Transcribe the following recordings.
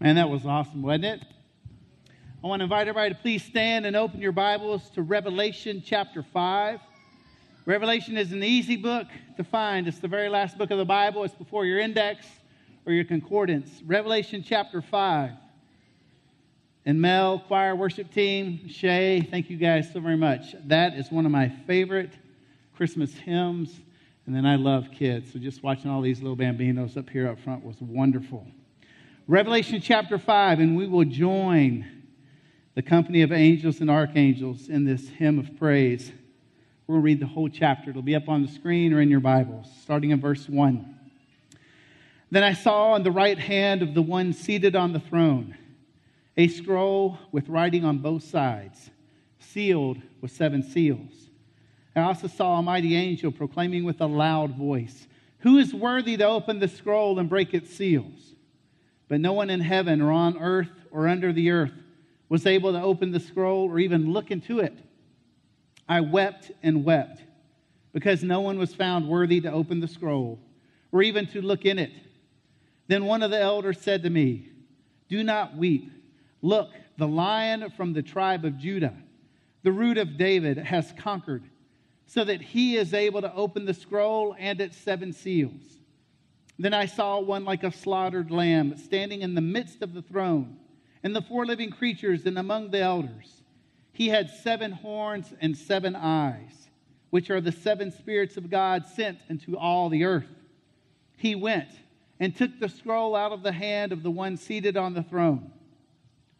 Man, that was awesome, wasn't it? I want to invite everybody to please stand and open your Bibles to Revelation chapter 5. Revelation is an easy book to find. It's the very last book of the Bible. It's before your index or your concordance. Revelation chapter 5. And Mel, choir worship team, Shay, thank you guys so very much. That is one of my favorite Christmas hymns. And then I love kids. So just watching all these little bambinos up here up front was wonderful. Revelation chapter 5, and we will join the company of angels and archangels in this hymn of praise. We'll read the whole chapter. It'll be up on the screen or in your Bibles, starting in verse 1. Then I saw on the right hand of the one seated on the throne a scroll with writing on both sides, sealed with seven seals. I also saw a mighty angel proclaiming with a loud voice, Who is worthy to open the scroll and break its seals? But no one in heaven or on earth or under the earth was able to open the scroll or even look into it. I wept and wept because no one was found worthy to open the scroll or even to look in it. Then one of the elders said to me, Do not weep. Look, the lion from the tribe of Judah, the root of David, has conquered, so that he is able to open the scroll and its seven seals. Then I saw one like a slaughtered lamb standing in the midst of the throne and the four living creatures and among the elders. He had seven horns and seven eyes, which are the seven spirits of God sent into all the earth. He went and took the scroll out of the hand of the one seated on the throne.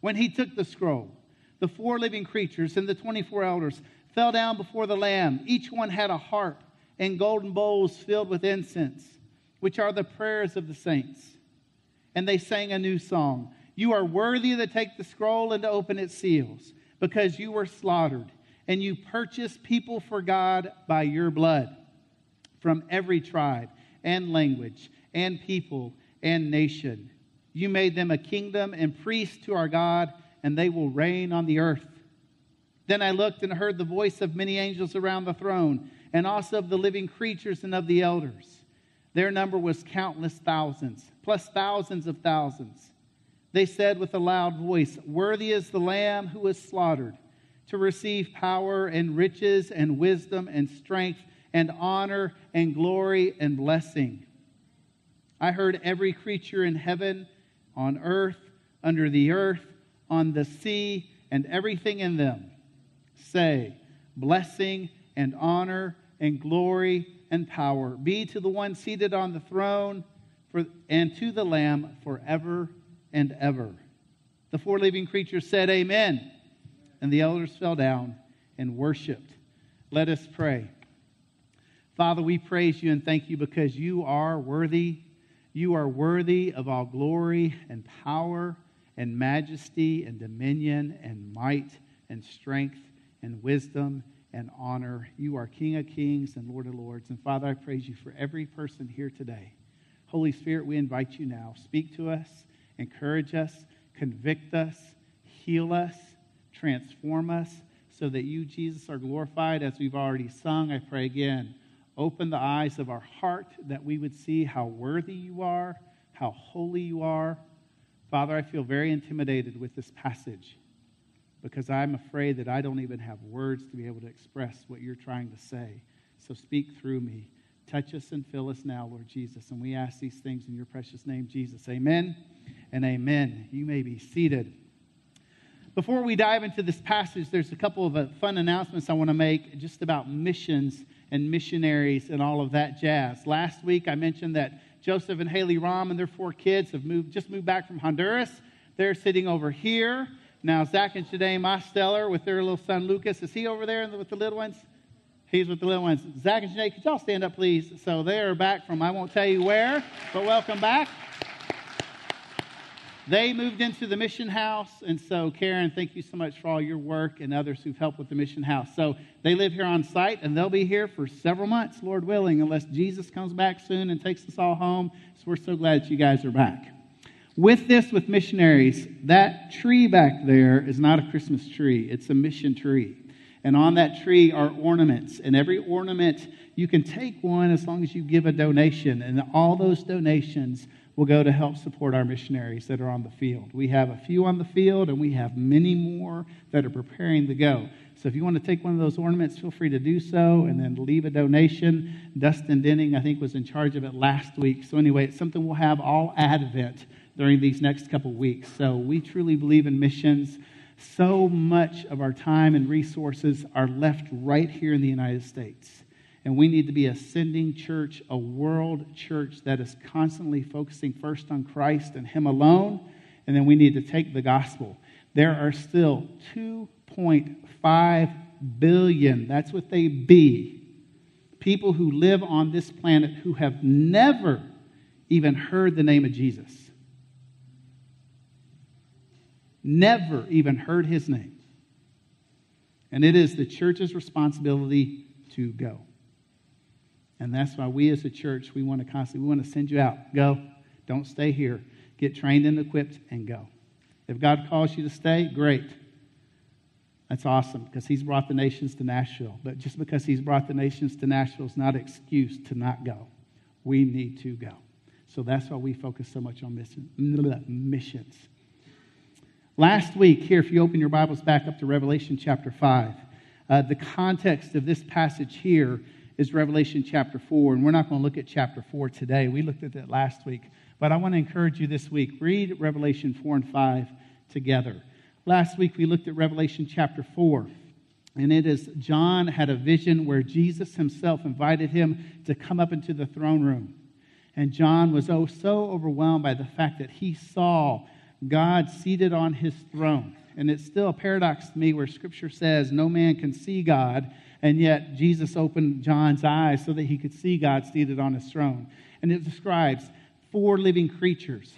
When he took the scroll, the four living creatures and the 24 elders fell down before the Lamb. Each one had a harp and golden bowls filled with incense which are the prayers of the saints. And they sang a new song You are worthy to take the scroll and to open its seals, because you were slaughtered, and you purchased people for God by your blood from every tribe and language and people and nation. You made them a kingdom and priests to our God, and they will reign on the earth. Then I looked and heard the voice of many angels around the throne, and also of the living creatures and of the elders their number was countless thousands, plus thousands of thousands. They said with a loud voice, Worthy is the Lamb who was slaughtered to receive power and riches and wisdom and strength and honor and glory and blessing. I heard every creature in heaven, on earth, under the earth, on the sea, and everything in them say, Blessing and honor and glory and power be to the one seated on the throne for, and to the Lamb forever and ever. The four living creatures said, Amen. And the elders fell down and worshiped. Let us pray. Father, we praise you and thank you because you are worthy. You are worthy of all glory and power and majesty and dominion and might and strength and wisdom and honor. You are King of kings and Lord of lords. And Father, I praise you for every person here today. Holy Spirit, we invite you now. Speak to us, encourage us, convict us, heal us, transform us, so that you, Jesus, are glorified as we've already sung. I pray again. Open the eyes of our heart that we would see how worthy you are, how holy you are. Father, I feel very intimidated with this passage because I'm afraid that I don't even have words to be able to express what you're trying to say. So speak through me. Touch us and fill us now, Lord Jesus. And we ask these things in your precious name, Jesus. Amen and amen. You may be seated. Before we dive into this passage, there's a couple of uh, fun announcements I want to make just about missions and missionaries and all of that jazz. Last week, I mentioned that Joseph and Haley Rom and their four kids have moved, just moved back from Honduras. They're sitting over here. Now, Zach and Shanae Mosteller with their little son Lucas, is he over there with the little ones? He's with the little ones. Zach and Shanae, could y'all stand up, please? So they are back from, I won't tell you where, but welcome back. They moved into the mission house, and so Karen, thank you so much for all your work and others who've helped with the mission house. So they live here on site, and they'll be here for several months, Lord willing, unless Jesus comes back soon and takes us all home. So we're so glad that you guys are back with this, with missionaries, that tree back there is not a Christmas tree, it's a mission tree. And on that tree are ornaments. And every ornament, you can take one as long as you give a donation. And all those donations will go to help support our missionaries that are on the field. We have a few on the field, and we have many more that are preparing to go. So if you want to take one of those ornaments, feel free to do so and then leave a donation. Dustin Denning, I think, was in charge of it last week. So anyway, it's something we'll have all Advent during these next couple weeks. So we truly believe in missions. So much of our time and resources are left right here in the United States. And we need to be a sending church, a world church that is constantly focusing first on Christ and Him alone. And then we need to take the gospel. There are still 2.5 billion, that's what they be, people who live on this planet who have never even heard the name of Jesus. Never even heard his name. And it is the church's responsibility to go. And that's why we as a church, we want to constantly, we want to send you out. Go. Don't stay here. Get trained and equipped and go. If God calls you to stay, great. That's awesome because He's brought the nations to Nashville. But just because He's brought the nations to Nashville is not an excuse to not go. We need to go. So that's why we focus so much on mission, missions. Last week, here, if you open your Bibles back up to Revelation chapter 5, uh, the context of this passage here is Revelation chapter 4. And we're not going to look at chapter 4 today. We looked at that last week. But I want to encourage you this week read Revelation 4 and 5 together. Last week we looked at Revelation chapter 4. And it is John had a vision where Jesus himself invited him to come up into the throne room. And John was oh so overwhelmed by the fact that he saw God seated on his throne. And it's still a paradox to me where scripture says no man can see God and yet, Jesus opened John's eyes so that he could see God seated on his throne. And it describes four living creatures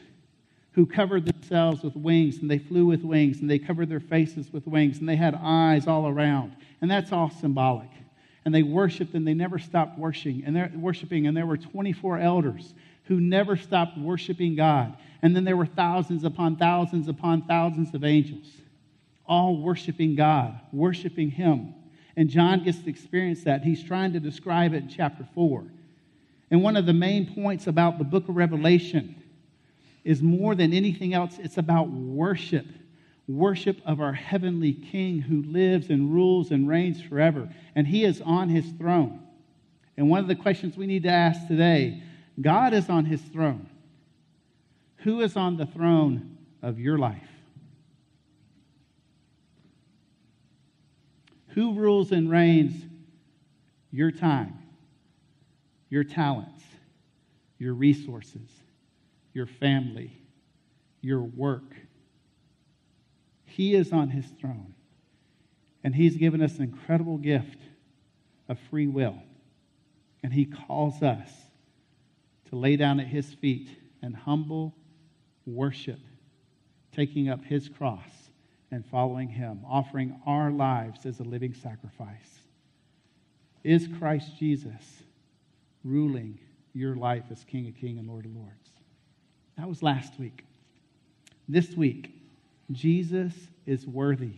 who covered themselves with wings, and they flew with wings, and they covered their faces with wings, and they had eyes all around. And that's all symbolic. And they worshiped, and they never stopped worshiping. And they're worshiping, and there were 24 elders who never stopped worshiping God. And then there were thousands upon thousands upon thousands of angels, all worshiping God, worshiping Him. And John gets to experience that. He's trying to describe it in chapter 4. And one of the main points about the book of Revelation is more than anything else, it's about worship. Worship of our heavenly King who lives and rules and reigns forever. And he is on his throne. And one of the questions we need to ask today God is on his throne. Who is on the throne of your life? Who rules and reigns your time, your talents, your resources, your family, your work? He is on his throne. And he's given us an incredible gift of free will. And he calls us to lay down at his feet and humble worship, taking up his cross and following Him, offering our lives as a living sacrifice. Is Christ Jesus ruling your life as King of Kings and Lord of Lords? That was last week. This week, Jesus is worthy.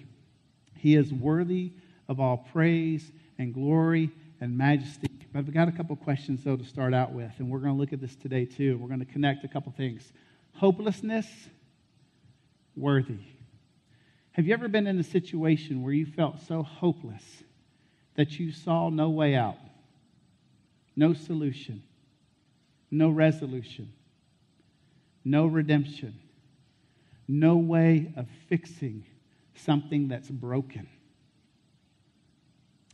He is worthy of all praise and glory and majesty. But I've got a couple questions, though, to start out with, and we're going to look at this today, too. We're going to connect a couple things hopelessness, worthy. Have you ever been in a situation where you felt so hopeless that you saw no way out, no solution, no resolution, no redemption, no way of fixing something that's broken?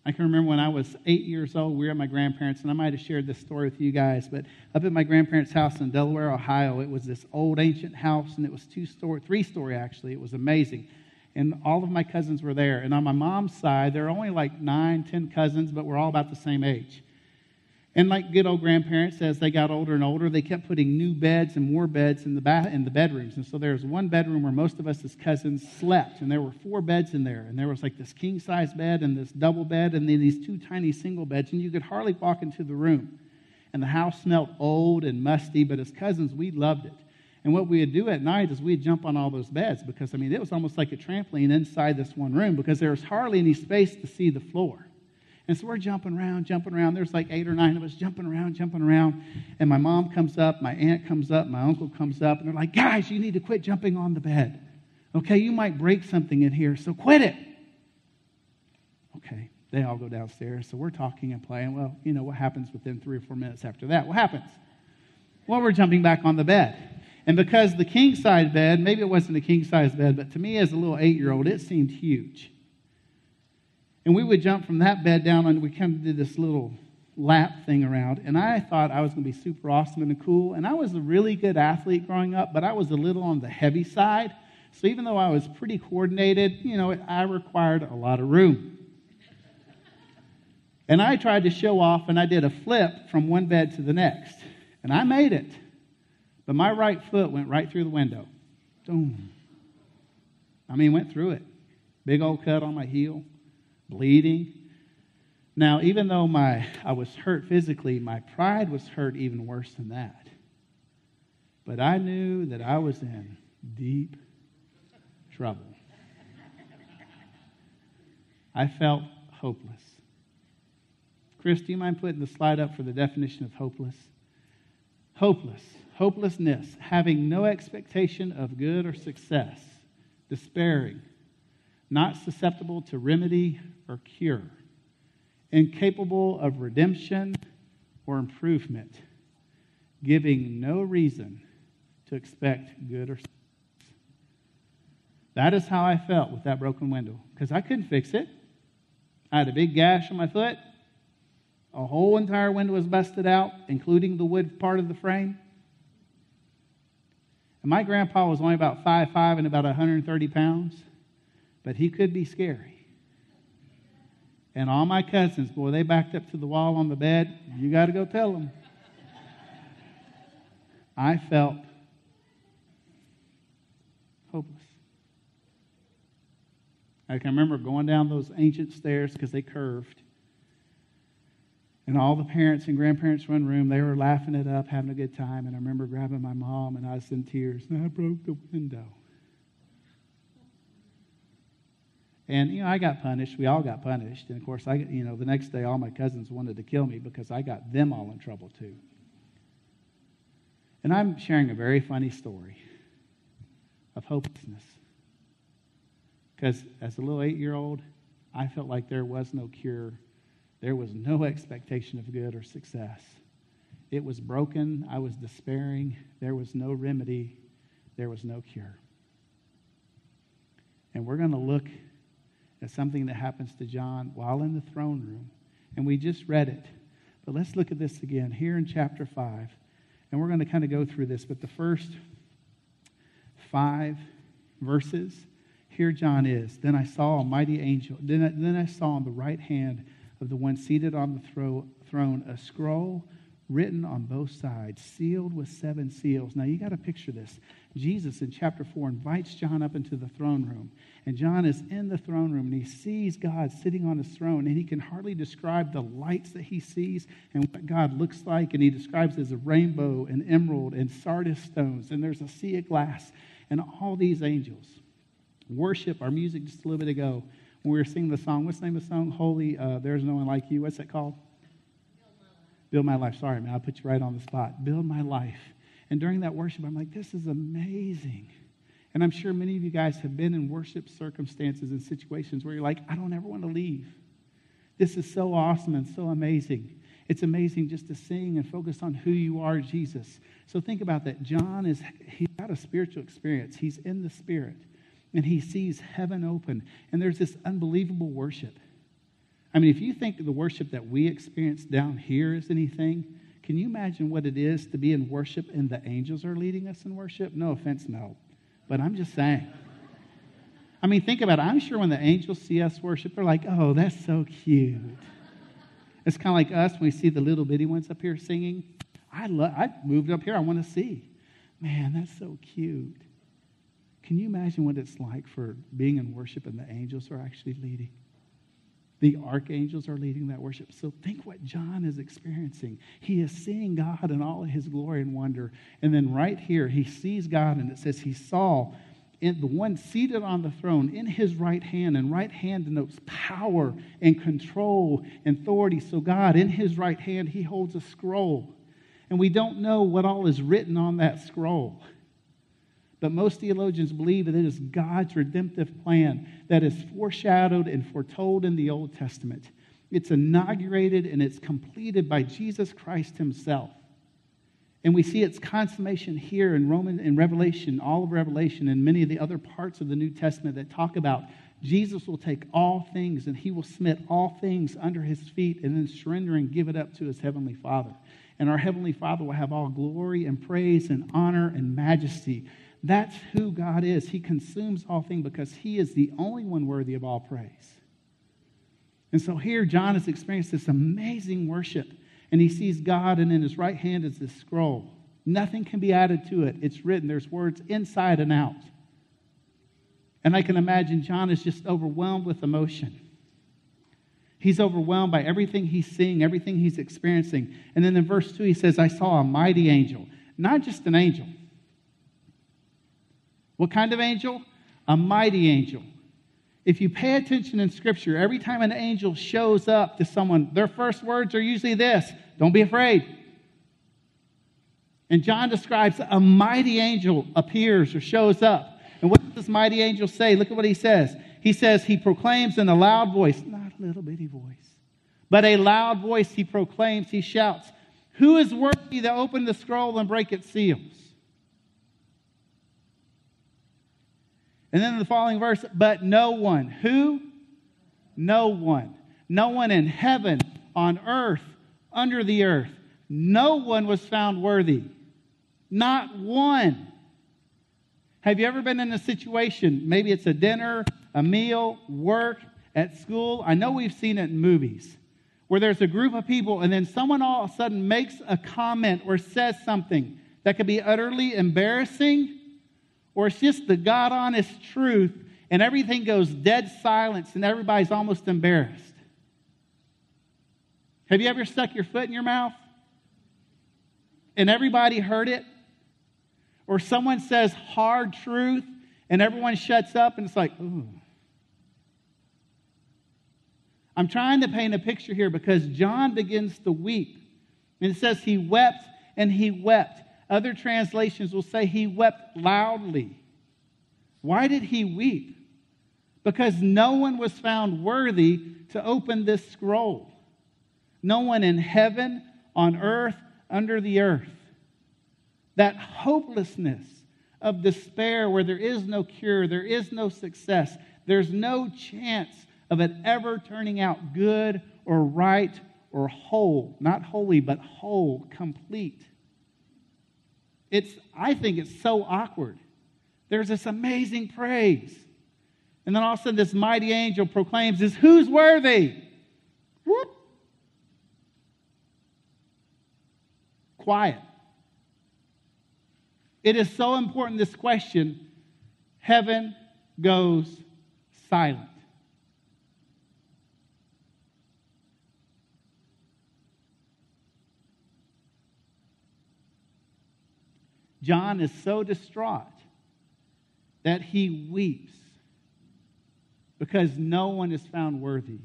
I can remember when I was eight years old, we were at my grandparents', and I might have shared this story with you guys, but up at my grandparents' house in Delaware, Ohio, it was this old ancient house, and it was two story, three story actually. It was amazing and all of my cousins were there. And on my mom's side, there are only like nine, ten cousins, but we're all about the same age. And like good old grandparents, as they got older and older, they kept putting new beds and more beds in the, ba- in the bedrooms. And so there was one bedroom where most of us as cousins slept, and there were four beds in there. And there was like this king size bed and this double bed, and then these two tiny single beds. And you could hardly walk into the room. And the house smelled old and musty, but as cousins, we loved it. And what we would do at night is we'd jump on all those beds because, I mean, it was almost like a trampoline inside this one room because there was hardly any space to see the floor. And so we're jumping around, jumping around. There's like eight or nine of us jumping around, jumping around. And my mom comes up, my aunt comes up, my uncle comes up, and they're like, guys, you need to quit jumping on the bed. Okay, you might break something in here, so quit it. Okay, they all go downstairs. So we're talking and playing. Well, you know what happens within three or four minutes after that? What happens? Well, we're jumping back on the bed. And because the king size bed, maybe it wasn't a king size bed, but to me as a little eight year old, it seemed huge. And we would jump from that bed down and we kind of did this little lap thing around. And I thought I was going to be super awesome and cool. And I was a really good athlete growing up, but I was a little on the heavy side. So even though I was pretty coordinated, you know, I required a lot of room. And I tried to show off and I did a flip from one bed to the next. And I made it. But my right foot went right through the window. Boom. I mean, went through it. Big old cut on my heel, bleeding. Now, even though my I was hurt physically, my pride was hurt even worse than that. But I knew that I was in deep trouble. I felt hopeless. Chris, do you mind putting the slide up for the definition of hopeless? Hopeless, hopelessness, having no expectation of good or success, despairing, not susceptible to remedy or cure, incapable of redemption or improvement, giving no reason to expect good or. That is how I felt with that broken window because I couldn't fix it. I had a big gash on my foot. A whole entire window was busted out, including the wood part of the frame. And my grandpa was only about 5'5 and about 130 pounds, but he could be scary. And all my cousins, boy, they backed up to the wall on the bed. You got to go tell them. I felt hopeless. I can remember going down those ancient stairs because they curved. And all the parents and grandparents were in room. They were laughing it up, having a good time. And I remember grabbing my mom, and I was in tears. And I broke the window. And, you know, I got punished. We all got punished. And, of course, I, you know, the next day, all my cousins wanted to kill me because I got them all in trouble, too. And I'm sharing a very funny story of hopelessness. Because as a little eight year old, I felt like there was no cure, there was no expectation of good or success. It was broken. I was despairing. There was no remedy. There was no cure. And we're going to look at something that happens to John while in the throne room. And we just read it. But let's look at this again here in chapter 5. And we're going to kind of go through this. But the first five verses here John is. Then I saw a mighty angel. Then I, then I saw on the right hand of the one seated on the thro- throne a scroll written on both sides, sealed with seven seals. Now you got to picture this. Jesus in chapter 4 invites John up into the throne room. And John is in the throne room and he sees God sitting on his throne. And he can hardly describe the lights that he sees and what God looks like. And he describes as a rainbow and emerald and sardius stones. And there's a sea of glass and all these angels worship, our music just a little bit ago, when we were singing the song. What's the name of the song? Holy, uh, There's No One Like You. What's that called? Build my, life. Sorry, man, I put you right on the spot. Build my life. And during that worship, I'm like, this is amazing. And I'm sure many of you guys have been in worship circumstances and situations where you're like, I don't ever want to leave. This is so awesome and so amazing. It's amazing just to sing and focus on who you are, Jesus. So think about that. John is, he's got a spiritual experience. He's in the spirit and he sees heaven open, and there's this unbelievable worship. I mean, if you think the worship that we experience down here is anything, can you imagine what it is to be in worship and the angels are leading us in worship? No offense, no. But I'm just saying. I mean, think about it. I'm sure when the angels see us worship, they're like, oh, that's so cute. It's kind of like us when we see the little bitty ones up here singing. I, love, I moved up here. I want to see. Man, that's so cute. Can you imagine what it's like for being in worship and the angels are actually leading? The archangels are leading that worship. So think what John is experiencing. He is seeing God in all of his glory and wonder. And then right here, he sees God, and it says he saw in the one seated on the throne in his right hand, and right hand denotes power and control and authority. So, God, in his right hand, he holds a scroll. And we don't know what all is written on that scroll. But most theologians believe that it is God's redemptive plan that is foreshadowed and foretold in the Old Testament. It's inaugurated and it's completed by Jesus Christ himself. And we see its consummation here in Roman in Revelation, all of Revelation, and many of the other parts of the New Testament that talk about Jesus will take all things and he will submit all things under his feet and then surrender and give it up to his heavenly Father. And our heavenly Father will have all glory and praise and honor and majesty. That's who God is. He consumes all things because he is the only one worthy of all praise. And so here, John has experienced this amazing worship and he sees God, and in his right hand is this scroll. Nothing can be added to it. It's written, there's words inside and out. And I can imagine John is just overwhelmed with emotion. He's overwhelmed by everything he's seeing, everything he's experiencing. And then in verse 2, he says, I saw a mighty angel, not just an angel. What kind of angel? A mighty angel. If you pay attention in Scripture, every time an angel shows up to someone, their first words are usually this Don't be afraid. And John describes a mighty angel appears or shows up. And what does this mighty angel say? Look at what he says. He says, He proclaims in a loud voice, not a little bitty voice, but a loud voice he proclaims, he shouts, Who is worthy to open the scroll and break its seals? And then in the following verse, but no one. Who? No one. No one in heaven, on earth, under the earth. No one was found worthy. Not one. Have you ever been in a situation, maybe it's a dinner, a meal, work, at school? I know we've seen it in movies where there's a group of people and then someone all of a sudden makes a comment or says something that could be utterly embarrassing or it's just the God honest truth and everything goes dead silence and everybody's almost embarrassed. Have you ever stuck your foot in your mouth and everybody heard it? Or someone says hard truth and everyone shuts up and it's like, ooh. I'm trying to paint a picture here because John begins to weep. And it says he wept and he wept. Other translations will say he wept loudly. Why did he weep? Because no one was found worthy to open this scroll. No one in heaven, on earth, under the earth. That hopelessness of despair where there is no cure, there is no success, there's no chance of it ever turning out good or right or whole. Not holy, but whole, complete. It's, I think it's so awkward. There's this amazing praise. And then all of a sudden, this mighty angel proclaims, "Is who's worthy? Whoop. Quiet. It is so important, this question. Heaven goes silent. John is so distraught that he weeps because no one is found worthy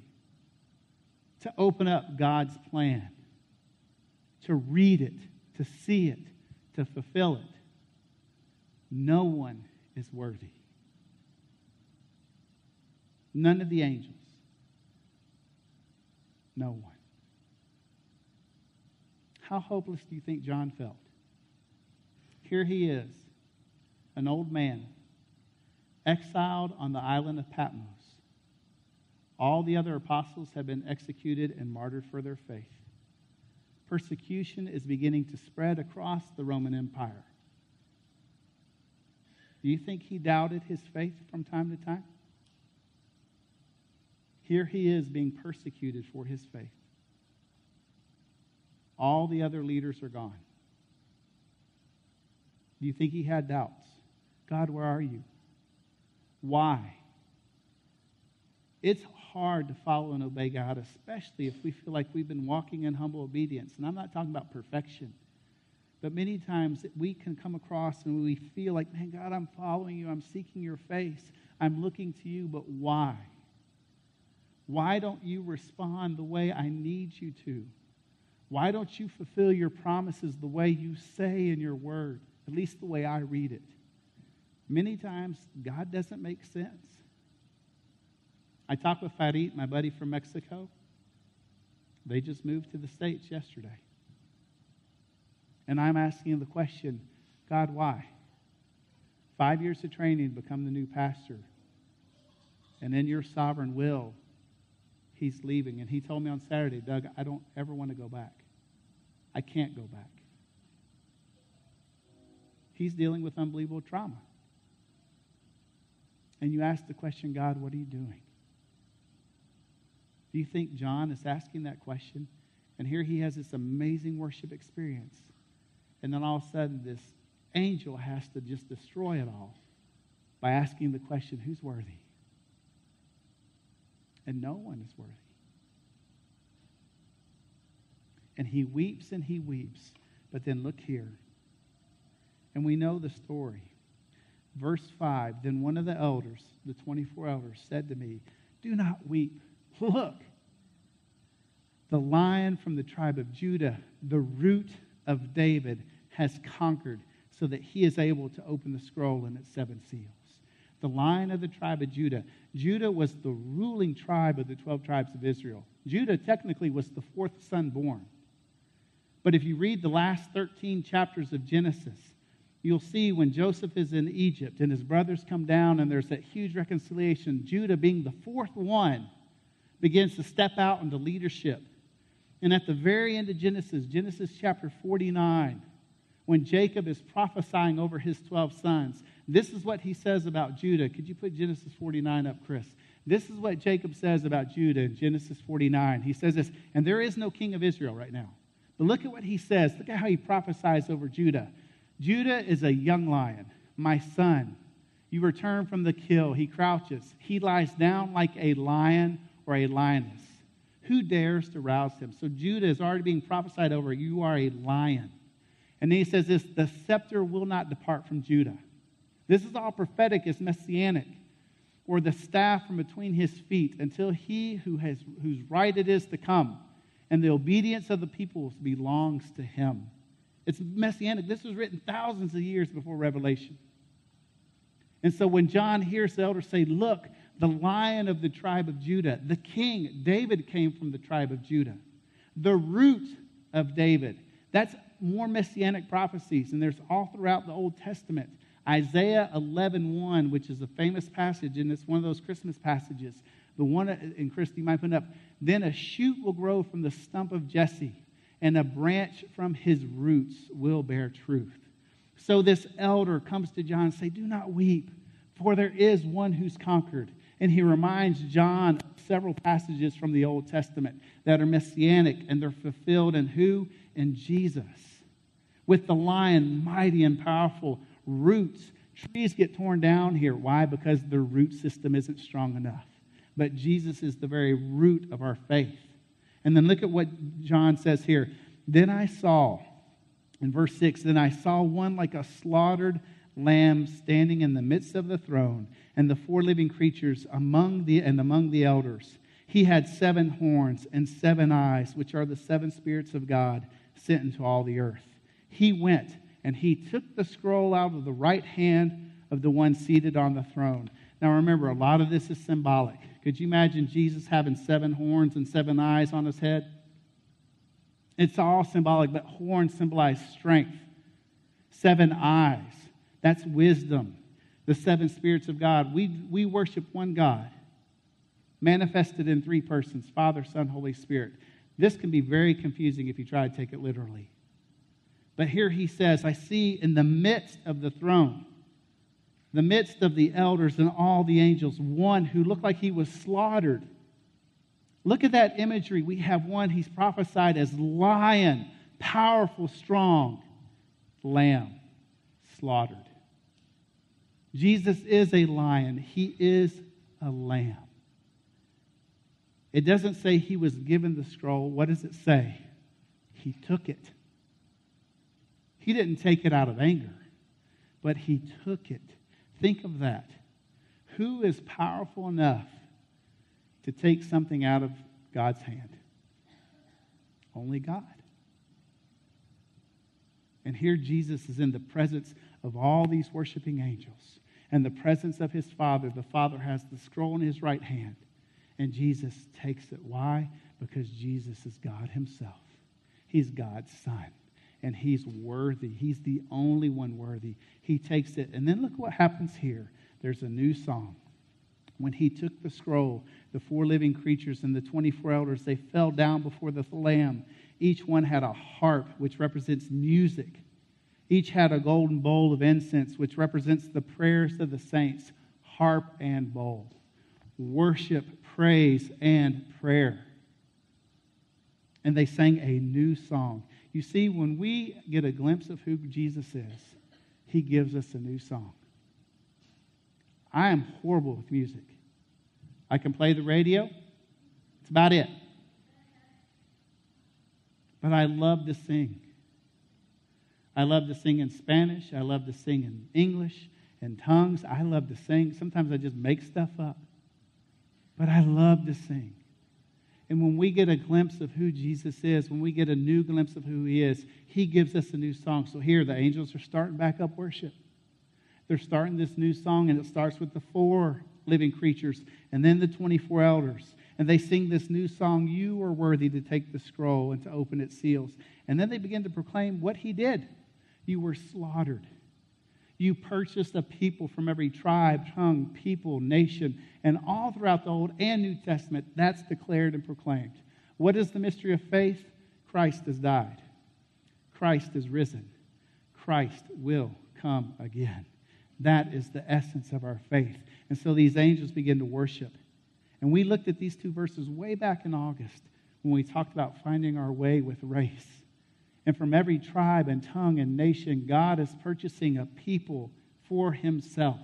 to open up God's plan, to read it, to see it, to fulfill it. No one is worthy. None of the angels. No one. How hopeless do you think John felt? Here he is, an old man, exiled on the island of Patmos. All the other apostles have been executed and martyred for their faith. Persecution is beginning to spread across the Roman Empire. Do you think he doubted his faith from time to time? Here he is being persecuted for his faith. All the other leaders are gone. Do you think he had doubts? God, where are you? Why? It's hard to follow and obey God, especially if we feel like we've been walking in humble obedience. And I'm not talking about perfection, But many times we can come across and we feel like, man, God, I'm following you. I'm seeking your face. I'm looking to you, but why? Why don't you respond the way I need you to? Why don't you fulfill your promises the way you say in your word, at least the way I read it? Many times, God doesn't make sense. I talked with Farid, my buddy from Mexico. They just moved to the States yesterday. And I'm asking the question God, why? Five years of training to become the new pastor. And in your sovereign will, he's leaving. And he told me on Saturday, Doug, I don't ever want to go back. I can't go back. He's dealing with unbelievable trauma. And you ask the question, God, what are you doing? Do you think John is asking that question? And here he has this amazing worship experience. And then all of a sudden, this angel has to just destroy it all by asking the question, who's worthy? And no one is worthy. And he weeps and he weeps. But then look here. And we know the story. Verse 5 Then one of the elders, the 24 elders, said to me, Do not weep. Look, the lion from the tribe of Judah, the root of David, has conquered so that he is able to open the scroll and its seven seals. The lion of the tribe of Judah. Judah was the ruling tribe of the 12 tribes of Israel. Judah technically was the fourth son born. But if you read the last 13 chapters of Genesis, you'll see when Joseph is in Egypt and his brothers come down and there's that huge reconciliation, Judah, being the fourth one, begins to step out into leadership. And at the very end of Genesis, Genesis chapter 49, when Jacob is prophesying over his 12 sons, this is what he says about Judah. Could you put Genesis 49 up, Chris? This is what Jacob says about Judah in Genesis 49. He says this, and there is no king of Israel right now. But look at what he says. Look at how he prophesies over Judah. Judah is a young lion, my son. You return from the kill. He crouches. He lies down like a lion or a lioness. Who dares to rouse him? So Judah is already being prophesied over. You are a lion. And then he says this the scepter will not depart from Judah. This is all prophetic, it's messianic. Or the staff from between his feet until he who has whose right it is to come and the obedience of the peoples belongs to him. It's messianic. This was written thousands of years before Revelation. And so when John hears the elders say, Look, the lion of the tribe of Judah, the king, David came from the tribe of Judah, the root of David. That's more messianic prophecies, and there's all throughout the Old Testament. Isaiah 11:1, 1, which is a famous passage, and it's one of those Christmas passages. The one, and Christy might put up, then a shoot will grow from the stump of Jesse, and a branch from his roots will bear truth. So this elder comes to John and say, Do not weep, for there is one who's conquered. And he reminds John of several passages from the Old Testament that are messianic and they're fulfilled in who? In Jesus. With the lion, mighty and powerful roots. Trees get torn down here. Why? Because their root system isn't strong enough but Jesus is the very root of our faith. And then look at what John says here. Then I saw, in verse 6, then I saw one like a slaughtered lamb standing in the midst of the throne, and the four living creatures among the and among the elders. He had seven horns and seven eyes, which are the seven spirits of God sent into all the earth. He went and he took the scroll out of the right hand of the one seated on the throne. Now remember, a lot of this is symbolic. Could you imagine Jesus having seven horns and seven eyes on his head? It's all symbolic, but horns symbolize strength. Seven eyes, that's wisdom. The seven spirits of God. We, we worship one God, manifested in three persons Father, Son, Holy Spirit. This can be very confusing if you try to take it literally. But here he says, I see in the midst of the throne the midst of the elders and all the angels, one who looked like he was slaughtered. Look at that imagery. We have one, he's prophesied as lion, powerful, strong, lamb, slaughtered. Jesus is a lion, he is a lamb. It doesn't say he was given the scroll. What does it say? He took it. He didn't take it out of anger, but he took it. Think of that. Who is powerful enough to take something out of God's hand? Only God. And here Jesus is in the presence of all these worshiping angels and the presence of his Father. The Father has the scroll in his right hand, and Jesus takes it. Why? Because Jesus is God himself. He's God's Son, and he's worthy. He's the only one worthy. He takes it. And then look what happens here. There's a new song. When he took the scroll, the four living creatures and the 24 elders, they fell down before the Lamb. Each one had a harp, which represents music. Each had a golden bowl of incense, which represents the prayers of the saints, harp and bowl. Worship, praise, and prayer. And they sang a new song. You see, when we get a glimpse of who Jesus is, he gives us a new song. I am horrible with music. I can play the radio, it's about it. But I love to sing. I love to sing in Spanish. I love to sing in English and tongues. I love to sing. Sometimes I just make stuff up. But I love to sing. And when we get a glimpse of who Jesus is, when we get a new glimpse of who he is, he gives us a new song. So here, the angels are starting back up worship. They're starting this new song, and it starts with the four living creatures and then the 24 elders. And they sing this new song, You are worthy to take the scroll and to open its seals. And then they begin to proclaim what he did. You were slaughtered. You purchased a people from every tribe, tongue, people, nation, and all throughout the Old and New Testament, that's declared and proclaimed. What is the mystery of faith? Christ has died. Christ is risen. Christ will come again. That is the essence of our faith. And so these angels begin to worship. And we looked at these two verses way back in August when we talked about finding our way with race. And from every tribe and tongue and nation, God is purchasing a people for himself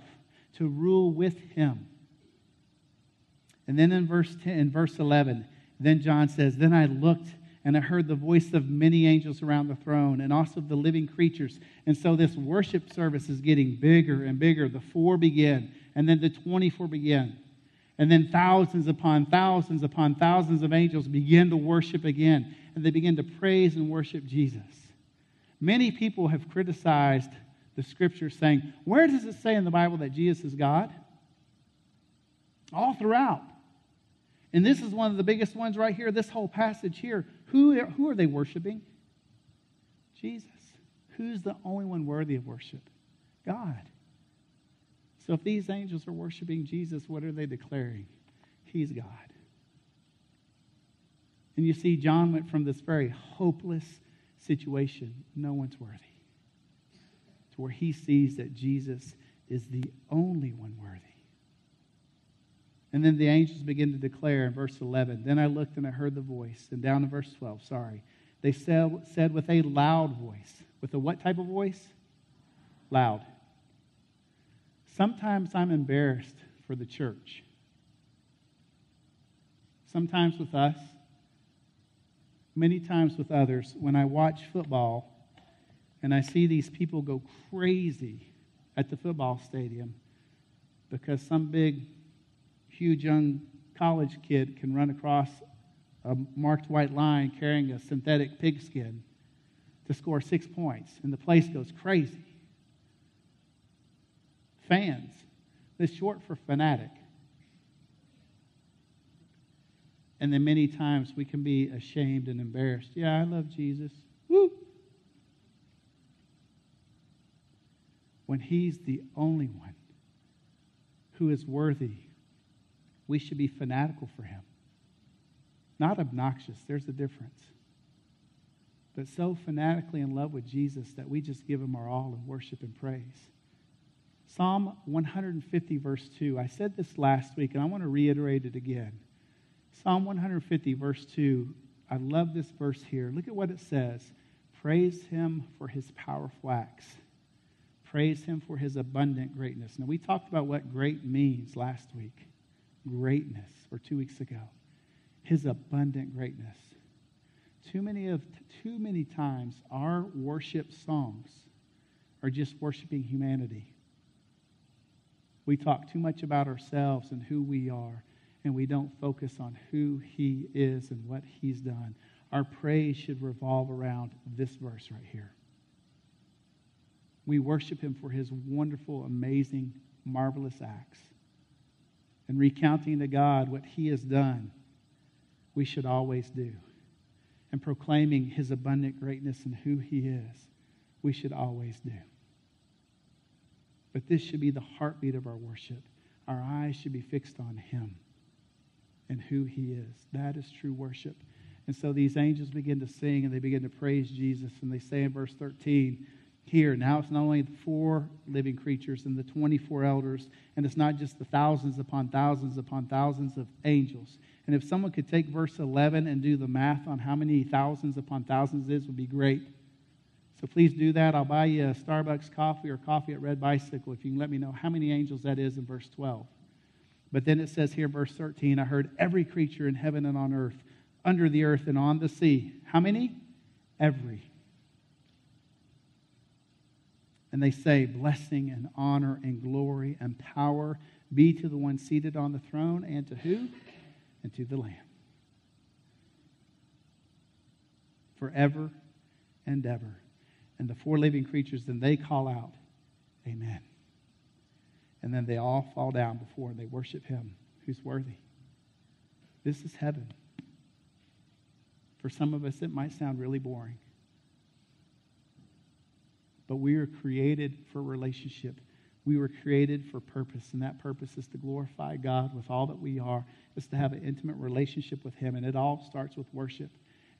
to rule with him. And then in verse 10, in verse 11, then John says, Then I looked and I heard the voice of many angels around the throne and also the living creatures. And so this worship service is getting bigger and bigger. The four begin, and then the 24 begin. And then thousands upon thousands upon thousands of angels begin to worship again and they begin to praise and worship Jesus. Many people have criticized the scripture, saying, Where does it say in the Bible that Jesus is God? All throughout. And this is one of the biggest ones right here, this whole passage here. Who, who are they worshiping? Jesus. Who's the only one worthy of worship? God. So if these angels are worshiping Jesus, what are they declaring? He's God. And you see, John went from this very hopeless situation, no one's worthy, to where he sees that Jesus is the only one worthy. And then the angels begin to declare in verse 11. Then I looked and I heard the voice. And down in verse 12, sorry. They said, said with a loud voice. With a what type of voice? Loud. Sometimes I'm embarrassed for the church. Sometimes with us, many times with others when I watch football and I see these people go crazy at the football stadium because some big, huge young college kid can run across a marked white line carrying a synthetic pigskin to score six points, and the place goes crazy. Fans, this short for fanatic. And then many times we can be ashamed and embarrassed. Yeah, I love Jesus. Woo! When He's the only one who is worthy, we should be fanatical for Him. Not obnoxious, there's a difference. But so fanatically in love with Jesus that we just give Him our all in worship and praise. Psalm 150, verse 2. I said this last week, and I want to reiterate it again. Psalm 150, verse 2. I love this verse here. Look at what it says Praise him for his powerful acts, praise him for his abundant greatness. Now, we talked about what great means last week greatness, or two weeks ago. His abundant greatness. too many of too many times our worship songs are just worshiping humanity. We talk too much about ourselves and who we are, and we don't focus on who He is and what He's done. Our praise should revolve around this verse right here. We worship Him for His wonderful, amazing, marvelous acts. And recounting to God what He has done, we should always do. And proclaiming His abundant greatness and who He is, we should always do. But this should be the heartbeat of our worship. Our eyes should be fixed on Him and who He is. That is true worship. And so these angels begin to sing and they begin to praise Jesus. And they say in verse 13, here, now it's not only the four living creatures and the 24 elders, and it's not just the thousands upon thousands upon thousands of angels. And if someone could take verse 11 and do the math on how many thousands upon thousands is, would be great. So please do that. I'll buy you a Starbucks coffee or coffee at Red Bicycle if you can let me know how many angels that is in verse 12. But then it says here, verse 13, I heard every creature in heaven and on earth, under the earth and on the sea. How many? Every. And they say, Blessing and honor and glory and power be to the one seated on the throne and to who? And to the Lamb. Forever and ever and the four living creatures, then they call out, Amen. And then they all fall down before and they worship him who's worthy. This is heaven. For some of us, it might sound really boring. But we are created for relationship. We were created for purpose, and that purpose is to glorify God with all that we are, is to have an intimate relationship with Him, and it all starts with worship.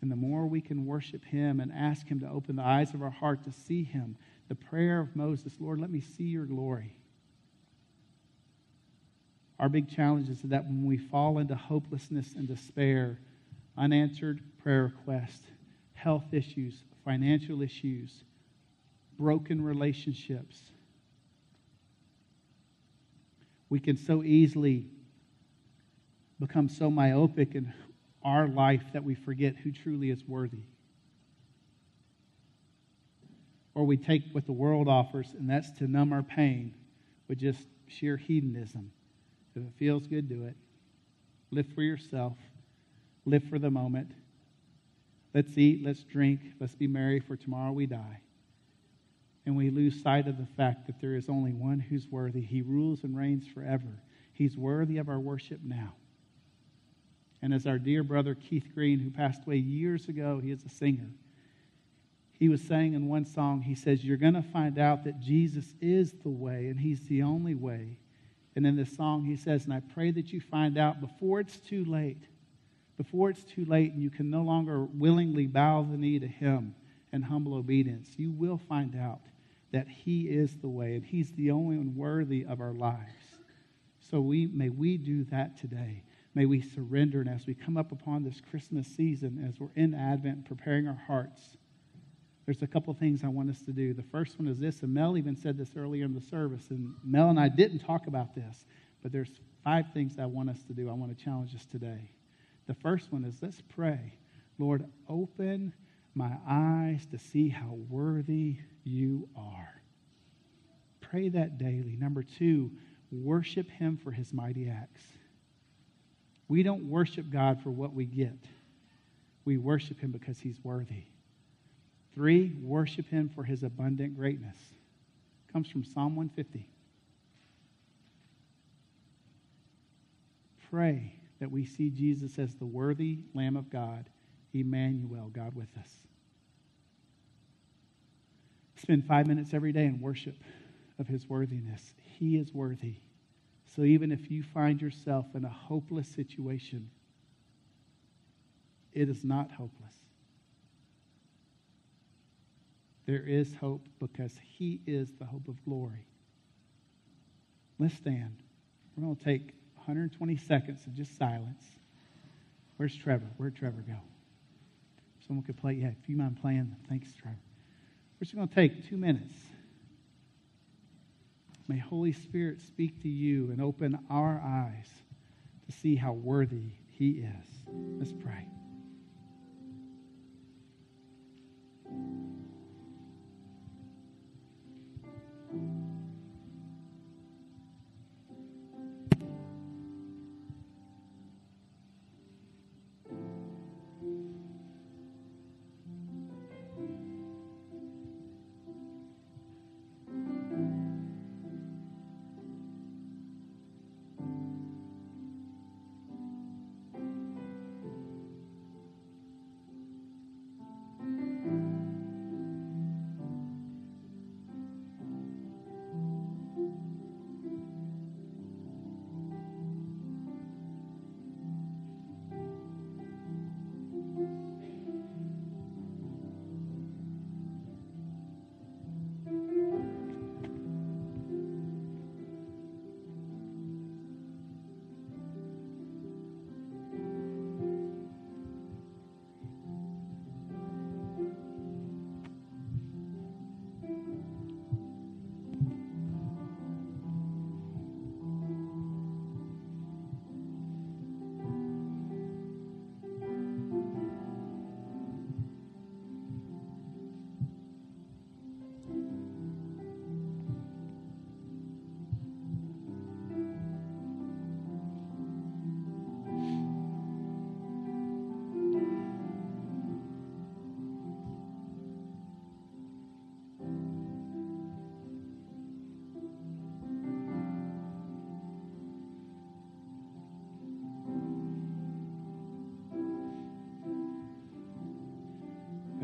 And the more we can worship Him and ask Him to open the eyes of our heart to see Him, the prayer of Moses, Lord, let me see your glory. Our big challenge is that when we fall into hopelessness and despair, unanswered prayer requests, health issues, financial issues, broken relationships, we can so easily become so myopic and our life that we forget who truly is worthy. Or we take what the world offers, and that's to numb our pain with just sheer hedonism. If it feels good, do it. Live for yourself, live for the moment. Let's eat, let's drink, let's be merry, for tomorrow we die. And we lose sight of the fact that there is only one who's worthy. He rules and reigns forever. He's worthy of our worship now. And as our dear brother Keith Green, who passed away years ago, he is a singer. He was saying in one song, he says, You're going to find out that Jesus is the way and he's the only way. And in this song, he says, And I pray that you find out before it's too late, before it's too late and you can no longer willingly bow the knee to him in humble obedience, you will find out that he is the way and he's the only one worthy of our lives. So we, may we do that today. May we surrender. And as we come up upon this Christmas season, as we're in Advent, preparing our hearts, there's a couple things I want us to do. The first one is this, and Mel even said this earlier in the service, and Mel and I didn't talk about this, but there's five things I want us to do. I want to challenge us today. The first one is let's pray. Lord, open my eyes to see how worthy you are. Pray that daily. Number two, worship him for his mighty acts. We don't worship God for what we get. We worship him because he's worthy. Three, worship him for his abundant greatness. Comes from Psalm 150. Pray that we see Jesus as the worthy Lamb of God, Emmanuel, God with us. Spend five minutes every day in worship of his worthiness. He is worthy. So even if you find yourself in a hopeless situation, it is not hopeless. There is hope because He is the hope of glory. Let's stand. We're going to take 120 seconds of just silence. Where's Trevor? Where'd Trevor go? Someone could play. Yeah, if you mind playing, thanks, Trevor. We're just going to take two minutes. May Holy Spirit speak to you and open our eyes to see how worthy He is. Let's pray.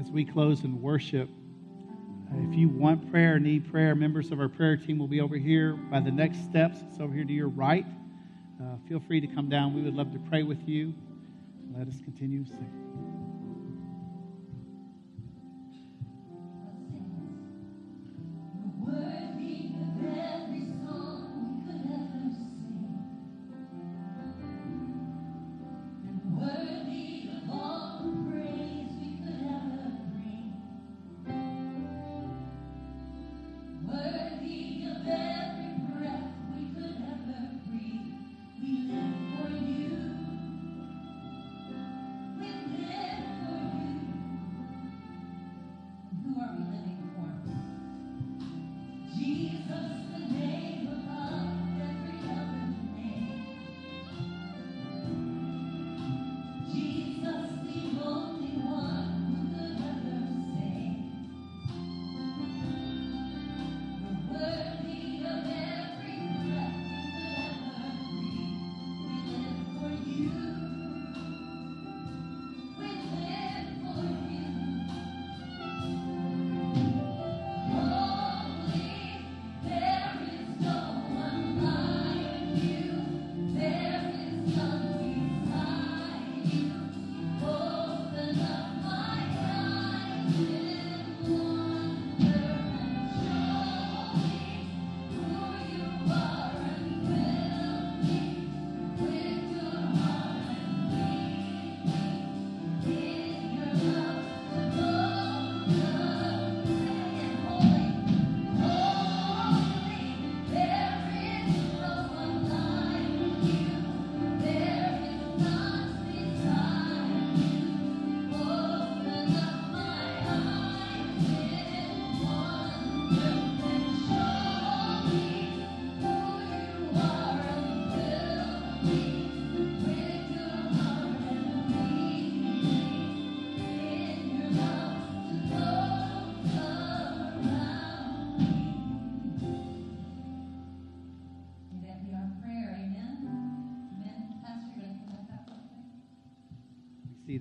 As we close in worship. If you want prayer, need prayer, members of our prayer team will be over here by the next steps. It's over here to your right. Uh, feel free to come down. We would love to pray with you. Let us continue singing.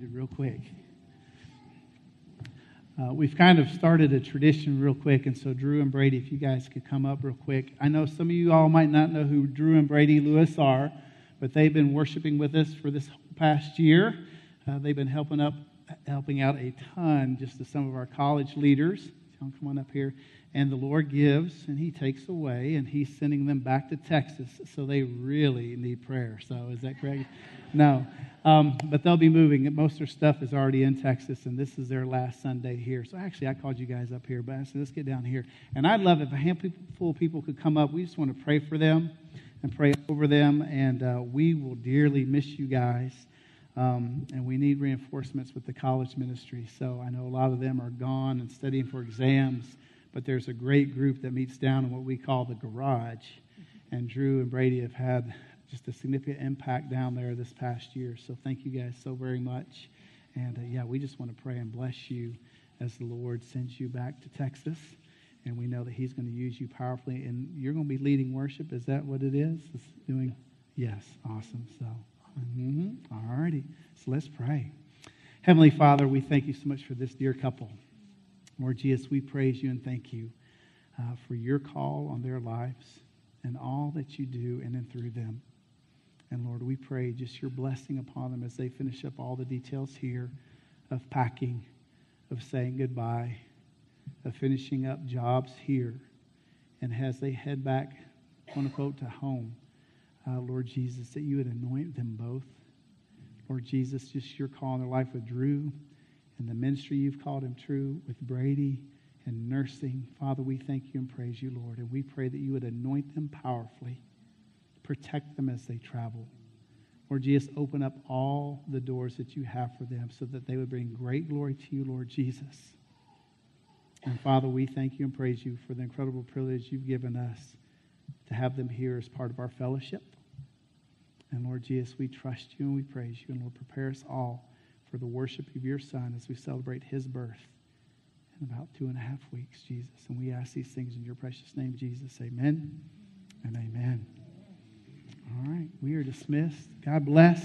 Real quick. Uh, we've kind of started a tradition real quick, and so Drew and Brady, if you guys could come up real quick. I know some of you all might not know who Drew and Brady Lewis are, but they've been worshiping with us for this past year. Uh, they've been helping up, helping out a ton, just to some of our college leaders. Come on up here. And the Lord gives and He takes away, and He's sending them back to Texas. So they really need prayer. So is that correct? No. Um, but they'll be moving. Most of their stuff is already in Texas, and this is their last Sunday here. So actually, I called you guys up here, but I said, let's get down here. And I'd love if a handful of people could come up. We just want to pray for them and pray over them, and uh, we will dearly miss you guys. Um, and we need reinforcements with the college ministry. So I know a lot of them are gone and studying for exams, but there's a great group that meets down in what we call the garage. And Drew and Brady have had just a significant impact down there this past year. So thank you guys so very much. And uh, yeah, we just want to pray and bless you as the Lord sends you back to Texas. And we know that He's going to use you powerfully. And you're going to be leading worship. Is that what it is? It's doing? Yes. Awesome. So, mm-hmm. all righty. So let's pray. Heavenly Father, we thank you so much for this dear couple. Lord Jesus, we praise you and thank you uh, for your call on their lives and all that you do in and through them. And Lord, we pray just your blessing upon them as they finish up all the details here of packing, of saying goodbye, of finishing up jobs here. And as they head back, quote unquote, to home, uh, Lord Jesus, that you would anoint them both. Lord Jesus, just your call in their life with Drew and the ministry you've called him true with Brady and nursing. Father, we thank you and praise you, Lord. And we pray that you would anoint them powerfully protect them as they travel. Lord Jesus, open up all the doors that you have for them so that they would bring great glory to you, Lord Jesus. And Father, we thank you and praise you for the incredible privilege you've given us to have them here as part of our fellowship. And Lord Jesus, we trust you and we praise you. And Lord, prepare us all for the worship of your Son as we celebrate his birth in about two and a half weeks, Jesus. And we ask these things in your precious name, Jesus. Amen and amen. All right, we are dismissed. God bless.